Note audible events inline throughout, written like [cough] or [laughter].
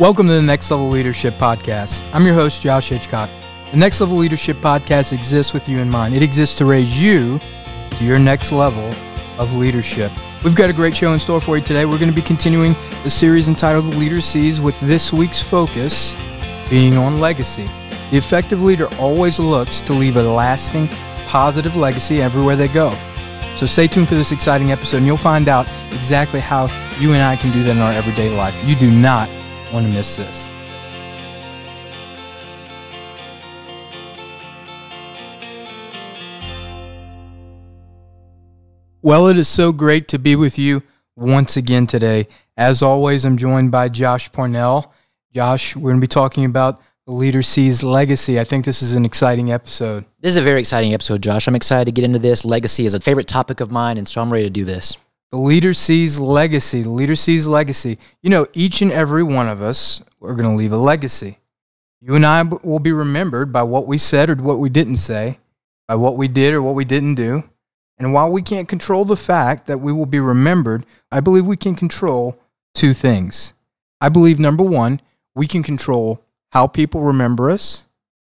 Welcome to the Next Level Leadership Podcast. I'm your host, Josh Hitchcock. The Next Level Leadership Podcast exists with you in mind. It exists to raise you to your next level of leadership. We've got a great show in store for you today. We're going to be continuing the series entitled The Leader Sees with this week's focus being on legacy. The effective leader always looks to leave a lasting, positive legacy everywhere they go. So stay tuned for this exciting episode and you'll find out exactly how you and I can do that in our everyday life. You do not want to miss this. Well, it is so great to be with you once again today. As always, I'm joined by Josh Parnell. Josh, we're going to be talking about the Leader Sees Legacy. I think this is an exciting episode. This is a very exciting episode, Josh. I'm excited to get into this. Legacy is a favorite topic of mine, and so I'm ready to do this. The Leader Sees Legacy. The Leader Sees Legacy. You know, each and every one of us are going to leave a legacy. You and I will be remembered by what we said or what we didn't say, by what we did or what we didn't do. And while we can't control the fact that we will be remembered, I believe we can control two things. I believe number one, we can control how people remember us.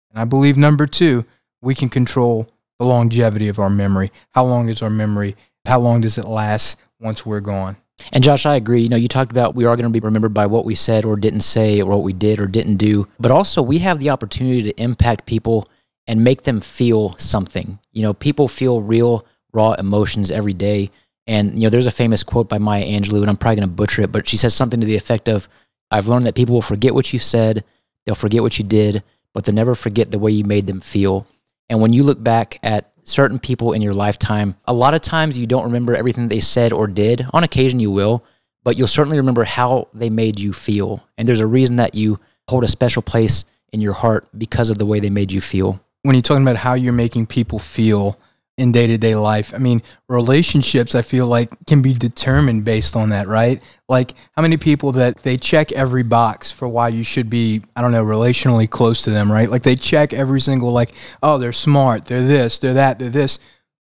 And I believe number two, we can control the longevity of our memory. How long is our memory? How long does it last once we're gone? And Josh, I agree. You know, you talked about we are going to be remembered by what we said or didn't say or what we did or didn't do, but also we have the opportunity to impact people and make them feel something. You know, people feel real raw emotions every day. And, you know, there's a famous quote by Maya Angelou, and I'm probably going to butcher it, but she says something to the effect of I've learned that people will forget what you said, they'll forget what you did, but they'll never forget the way you made them feel. And when you look back at certain people in your lifetime, a lot of times you don't remember everything they said or did. On occasion, you will, but you'll certainly remember how they made you feel. And there's a reason that you hold a special place in your heart because of the way they made you feel. When you're talking about how you're making people feel, in day to day life. I mean, relationships, I feel like, can be determined based on that, right? Like, how many people that they check every box for why you should be, I don't know, relationally close to them, right? Like, they check every single, like, oh, they're smart, they're this, they're that, they're this.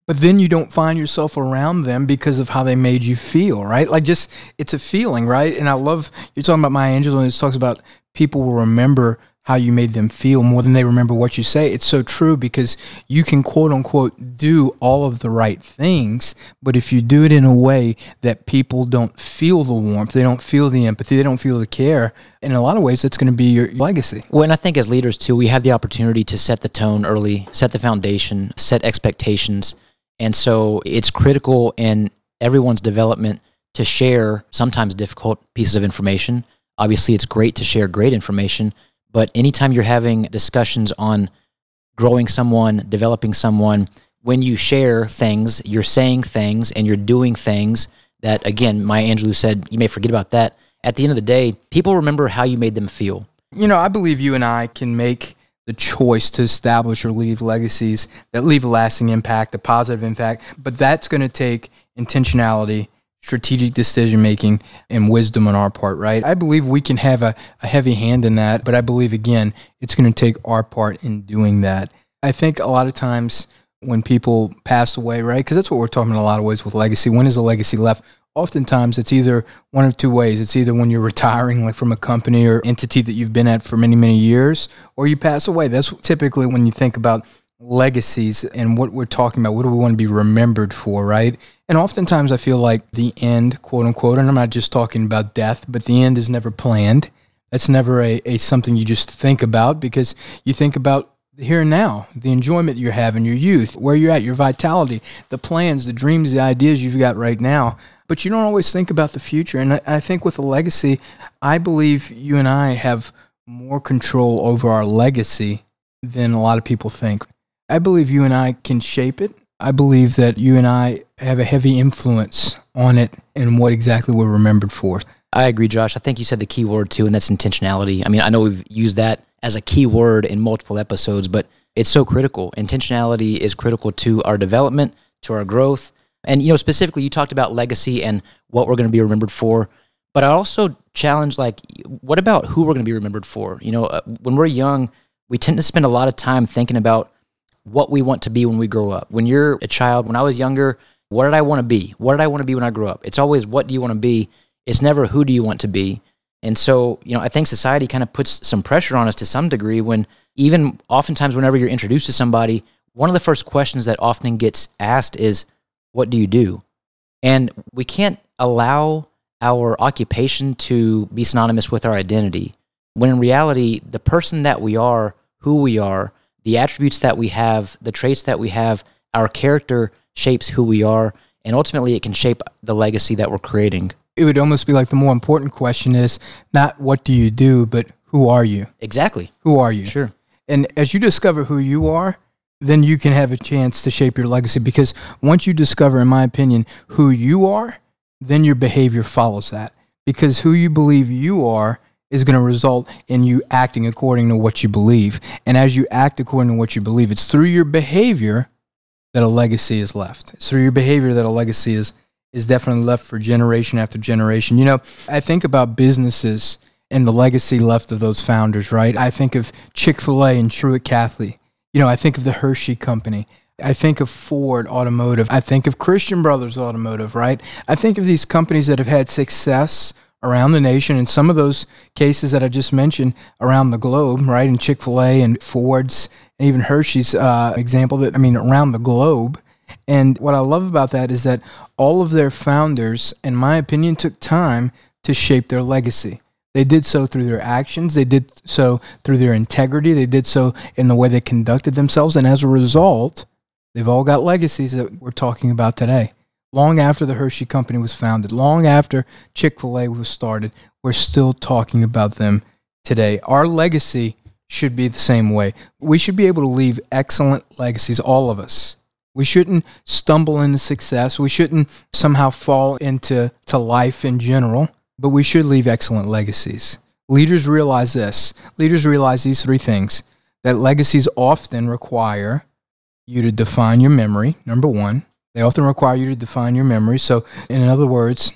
But then you don't find yourself around them because of how they made you feel, right? Like, just, it's a feeling, right? And I love, you're talking about Maya Angelou, and it talks about people will remember how you made them feel more than they remember what you say. It's so true because you can quote unquote do all of the right things, but if you do it in a way that people don't feel the warmth, they don't feel the empathy, they don't feel the care, in a lot of ways, that's going to be your legacy. Well, and I think as leaders too, we have the opportunity to set the tone early, set the foundation, set expectations. And so it's critical in everyone's development to share sometimes difficult pieces of information. Obviously, it's great to share great information but anytime you're having discussions on growing someone, developing someone, when you share things, you're saying things and you're doing things that, again, Maya Angelou said, you may forget about that. At the end of the day, people remember how you made them feel. You know, I believe you and I can make the choice to establish or leave legacies that leave a lasting impact, a positive impact, but that's going to take intentionality strategic decision making and wisdom on our part, right? I believe we can have a, a heavy hand in that, but I believe, again, it's going to take our part in doing that. I think a lot of times when people pass away, right? Because that's what we're talking in a lot of ways with legacy. When is a legacy left? Oftentimes, it's either one of two ways. It's either when you're retiring, like from a company or entity that you've been at for many, many years, or you pass away. That's typically when you think about legacies and what we're talking about. What do we want to be remembered for, right? And oftentimes I feel like the end, quote unquote, and I'm not just talking about death, but the end is never planned. That's never a, a something you just think about because you think about here and now, the enjoyment you have in your youth, where you're at, your vitality, the plans, the dreams, the ideas you've got right now. But you don't always think about the future. And I, I think with a legacy, I believe you and I have more control over our legacy than a lot of people think. I believe you and I can shape it. I believe that you and I have a heavy influence on it and what exactly we're remembered for. I agree, Josh. I think you said the key word too, and that's intentionality. I mean, I know we've used that as a key word in multiple episodes, but it's so critical. Intentionality is critical to our development, to our growth. And, you know, specifically, you talked about legacy and what we're going to be remembered for. But I also challenge, like, what about who we're going to be remembered for? You know, uh, when we're young, we tend to spend a lot of time thinking about what we want to be when we grow up. When you're a child, when I was younger, what did I want to be? What did I want to be when I grew up? It's always what do you want to be? It's never who do you want to be. And so, you know, I think society kind of puts some pressure on us to some degree when even oftentimes whenever you're introduced to somebody, one of the first questions that often gets asked is, What do you do? And we can't allow our occupation to be synonymous with our identity. When in reality, the person that we are, who we are, the attributes that we have, the traits that we have, our character shapes who we are, and ultimately it can shape the legacy that we're creating. It would almost be like the more important question is not what do you do, but who are you? Exactly. Who are you? Sure. And as you discover who you are, then you can have a chance to shape your legacy because once you discover, in my opinion, who you are, then your behavior follows that. Because who you believe you are is going to result in you acting according to what you believe. And as you act according to what you believe, it's through your behavior that a legacy is left. It's through your behavior that a legacy is is definitely left for generation after generation. You know, I think about businesses and the legacy left of those founders, right? I think of Chick-fil-A and Truett Cathy. You know, I think of the Hershey Company. I think of Ford Automotive. I think of Christian Brothers Automotive, right? I think of these companies that have had success around the nation and some of those cases that I just mentioned around the globe, right? And Chick fil A and Ford's and even Hershey's uh, example that, I mean, around the globe. And what I love about that is that all of their founders, in my opinion, took time to shape their legacy. They did so through their actions, they did so through their integrity, they did so in the way they conducted themselves. And as a result, they've all got legacies that we're talking about today long after the Hershey Company was founded, long after Chick fil A was started, we're still talking about them today. Our legacy should be the same way. We should be able to leave excellent legacies, all of us. We shouldn't stumble into success. We shouldn't somehow fall into to life in general, but we should leave excellent legacies. Leaders realize this. Leaders realize these three things that legacies often require you to define your memory, number one. They often require you to define your memory. So, in other words,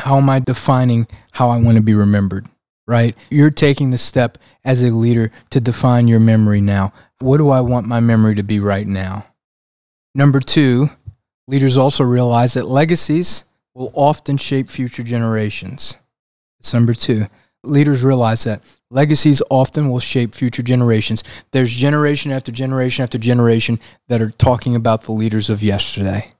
how am I defining how I want to be remembered? Right? You're taking the step as a leader to define your memory now. What do I want my memory to be right now? Number two, leaders also realize that legacies will often shape future generations. That's number two. Leaders realize that legacies often will shape future generations. There's generation after generation after generation that are talking about the leaders of yesterday,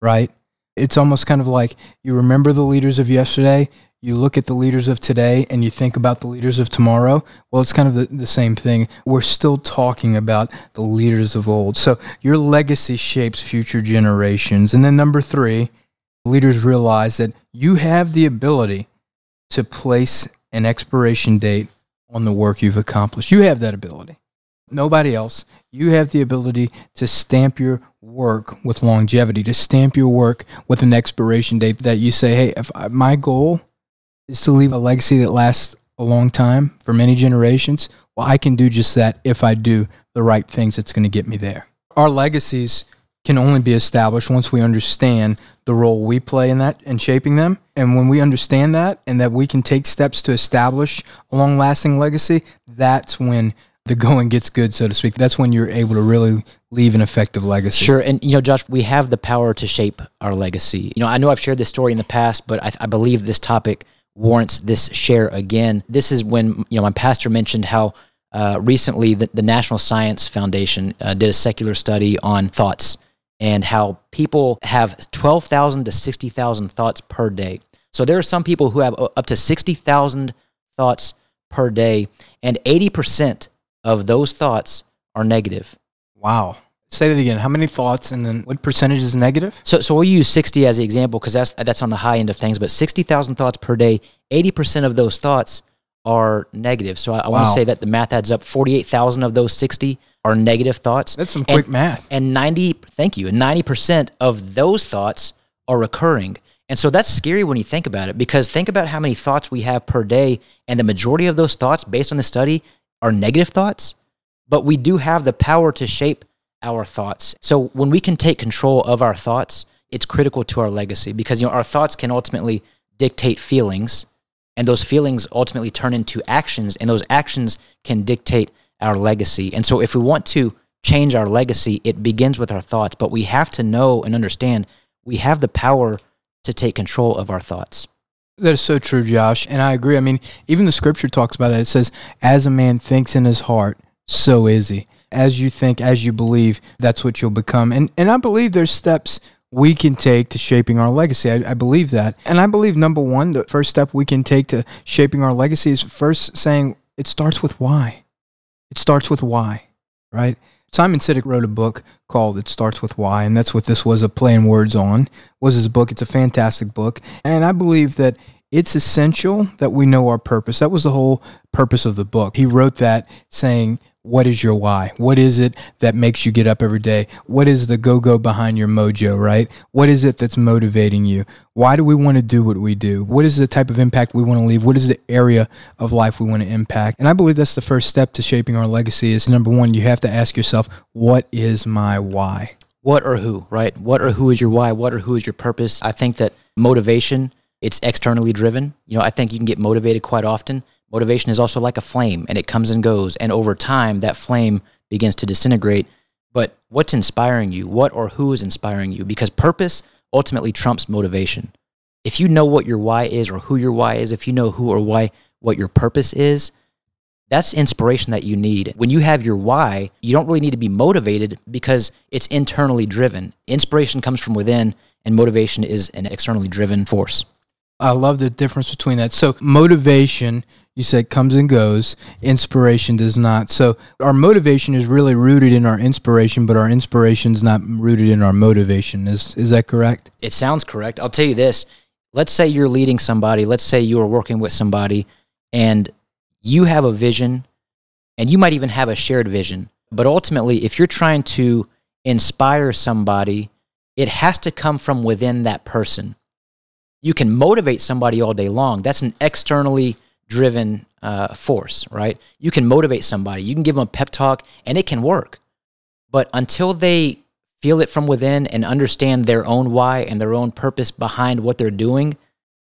right? It's almost kind of like you remember the leaders of yesterday, you look at the leaders of today, and you think about the leaders of tomorrow. Well, it's kind of the, the same thing. We're still talking about the leaders of old. So your legacy shapes future generations. And then number three, leaders realize that you have the ability to place an expiration date on the work you've accomplished. You have that ability. Nobody else. You have the ability to stamp your work with longevity, to stamp your work with an expiration date that you say, hey, if I, my goal is to leave a legacy that lasts a long time for many generations, well, I can do just that if I do the right things that's going to get me there. Our legacies can only be established once we understand the role we play in that and shaping them. And when we understand that and that we can take steps to establish a long lasting legacy, that's when the going gets good, so to speak. That's when you're able to really leave an effective legacy. Sure. And, you know, Josh, we have the power to shape our legacy. You know, I know I've shared this story in the past, but I, I believe this topic warrants this share again. This is when, you know, my pastor mentioned how uh, recently the, the National Science Foundation uh, did a secular study on thoughts and how people have 12,000 to 60,000 thoughts per day. So there are some people who have up to 60,000 thoughts per day, and 80% of those thoughts are negative. Wow. Say that again. How many thoughts, and then what percentage is negative? So, so we'll use 60 as the example because that's, that's on the high end of things, but 60,000 thoughts per day, 80% of those thoughts are negative. So I, I wow. want to say that the math adds up 48,000 of those 60 are negative thoughts. That's some quick and, math. And 90, thank you, and 90% of those thoughts are recurring. And so that's scary when you think about it because think about how many thoughts we have per day, and the majority of those thoughts, based on the study, are negative thoughts. But we do have the power to shape our thoughts. So when we can take control of our thoughts, it's critical to our legacy because you know our thoughts can ultimately dictate feelings, and those feelings ultimately turn into actions, and those actions can dictate our legacy. And so if we want to change our legacy, it begins with our thoughts, but we have to know and understand we have the power to take control of our thoughts. That is so true, Josh. And I agree. I mean, even the scripture talks about that. It says, as a man thinks in his heart, so is he. As you think, as you believe, that's what you'll become. And and I believe there's steps we can take to shaping our legacy. I, I, believe that. And I believe number one, the first step we can take to shaping our legacy is first saying it starts with why. It starts with why, right? Simon Sinek wrote a book called It Starts With Why, and that's what this was a play in words on, was his book. It's a fantastic book. And I believe that it's essential that we know our purpose. That was the whole purpose of the book. He wrote that saying, what is your why? What is it that makes you get up every day? What is the go go behind your mojo, right? What is it that's motivating you? Why do we want to do what we do? What is the type of impact we want to leave? What is the area of life we want to impact? And I believe that's the first step to shaping our legacy is number one, you have to ask yourself, what is my why? What or who, right? What or who is your why? What or who is your purpose? I think that motivation, it's externally driven. You know, I think you can get motivated quite often Motivation is also like a flame and it comes and goes. And over time, that flame begins to disintegrate. But what's inspiring you? What or who is inspiring you? Because purpose ultimately trumps motivation. If you know what your why is or who your why is, if you know who or why what your purpose is, that's inspiration that you need. When you have your why, you don't really need to be motivated because it's internally driven. Inspiration comes from within, and motivation is an externally driven force. I love the difference between that. So, motivation you said comes and goes inspiration does not. So our motivation is really rooted in our inspiration but our inspiration is not rooted in our motivation. Is is that correct? It sounds correct. I'll tell you this. Let's say you're leading somebody. Let's say you are working with somebody and you have a vision and you might even have a shared vision. But ultimately if you're trying to inspire somebody it has to come from within that person. You can motivate somebody all day long. That's an externally driven uh, force, right? You can motivate somebody, you can give them a pep talk, and it can work. But until they feel it from within and understand their own why and their own purpose behind what they're doing,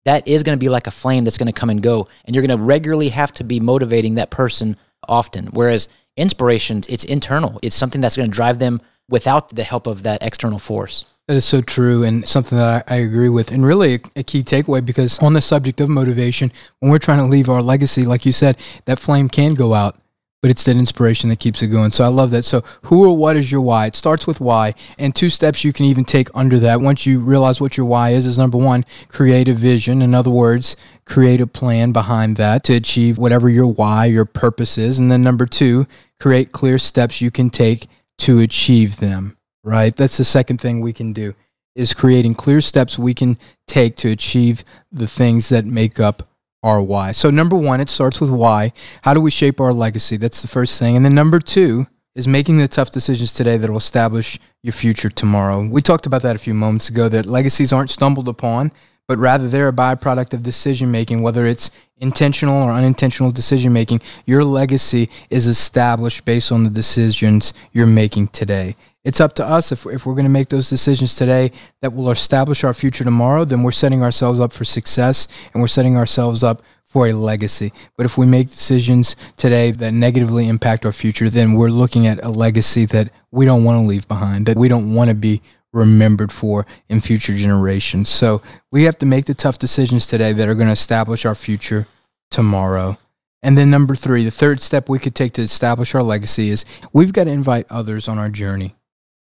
that is going to be like a flame that's going to come and go. And you're going to regularly have to be motivating that person often. Whereas inspiration, it's internal, it's something that's going to drive them without the help of that external force. That is so true and something that I, I agree with. And really a, a, key takeaway because on the subject of motivation, when we're trying to leave our legacy, like you said, that flame can go out, but it's that inspiration that keeps it going. So I love that. So who or what is your why? It starts with why. And two steps you can even take under that. Once you realize what your why is, is number one, create a vision. In other words, create a plan behind that to achieve whatever your why, your purpose is. And then number two, create clear steps you can take to achieve them right? That's the second thing we can do is creating clear steps we can take to achieve the things that make up our why. So number 1, it starts with why. How do we shape our legacy? That's the first thing. And then number 2 is making the tough decisions today that will establish your future tomorrow. We talked about that a few moments ago that legacies aren't stumbled upon, but rather they're a byproduct of decision making, whether it's intentional or unintentional decision making. Your legacy is established based on the decisions you're making today it's up to us if, if we're going to make those decisions today that will establish our future tomorrow then we're setting ourselves up for success and we're setting ourselves up for a legacy but if we make decisions today that negatively impact our future then we're looking at a legacy that we don't want to leave behind that we don't want to be remembered for in future generations. So we have to make the tough decisions today that are going to establish our future tomorrow. And then number three, the third step we could take to establish our legacy is we've got to invite others on our journey.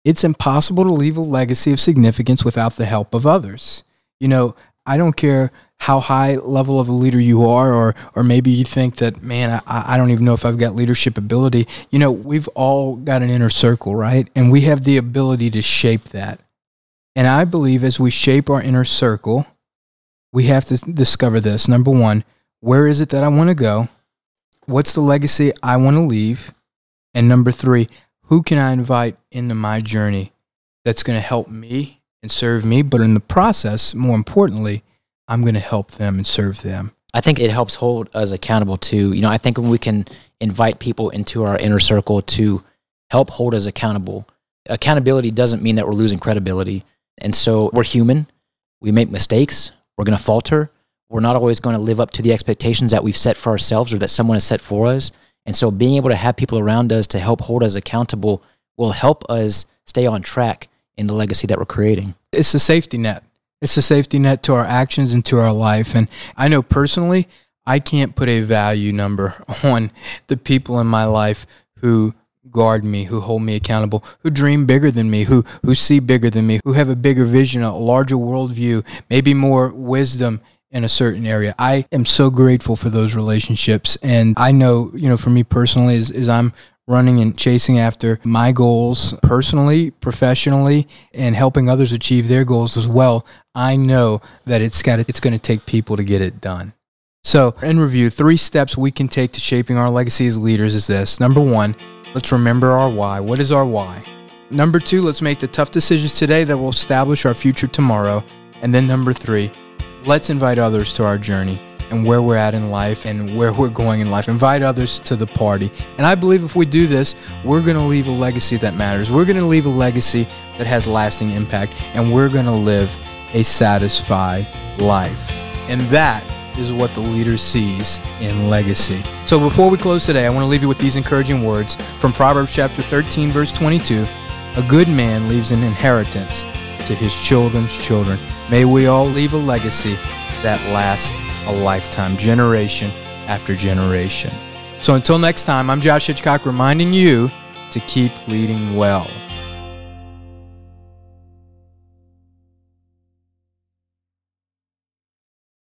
It's impossible to leave a legacy of significance without the help of others. You know, I don't care how high level of a leader you are, or or maybe you think that, man, I, I don't even know if I've got leadership ability. You know, we've all got an inner circle, right? And we have the ability to shape that. And I believe as we shape our inner circle, we have to discover this. Number one, where is it that I want to go? What's the legacy I want to leave? And number three, who can I invite into my journey that's going to help me and serve me? But in the process, more importantly, I'm going to help them and serve them. I think it helps hold us accountable too. You know, I think when we can invite people into our inner circle to help hold us accountable, accountability doesn't mean that we're losing credibility. And so we're human. We make mistakes. We're going to falter. We're not always going to live up to the expectations that we've set for ourselves or that someone has set for us. And so being able to have people around us to help hold us accountable will help us stay on track in the legacy that we're creating. It's a safety net. It's a safety net to our actions and to our life. And I know personally, I can't put a value number [laughs] on the people in my life who guard me, who hold me accountable, who dream bigger than me, who who see bigger than me, who have a bigger vision, a larger worldview, maybe more wisdom in a certain area. I am so grateful for those relationships. And I know, you know, for me personally, as, as I'm running and chasing after my goals personally, professionally, and helping others achieve their goals as well, I know that it's got it's going to take people to get it done. So, in review, three steps we can take to shaping our legacy as leaders is this. Number 1, let's remember our why. What is our why? Number 2, let's make the tough decisions today that will establish our future tomorrow. And then number 3, let's invite others to our journey and where we're at in life and where we're going in life. Invite others to the party. And I believe if we do this, we're going to leave a legacy that matters. We're going to leave a legacy that has lasting impact, and we're going to live a satisfied life. And that is what the leader sees in legacy. So before we close today, I want to leave you with these encouraging words from Proverbs chapter 13 verse 22. A good man leaves an inheritance to his children's children. May we all leave a legacy that lasts a lifetime, generation after generation. So until next time, I'm Josh Hitchcock reminding you to keep leading well.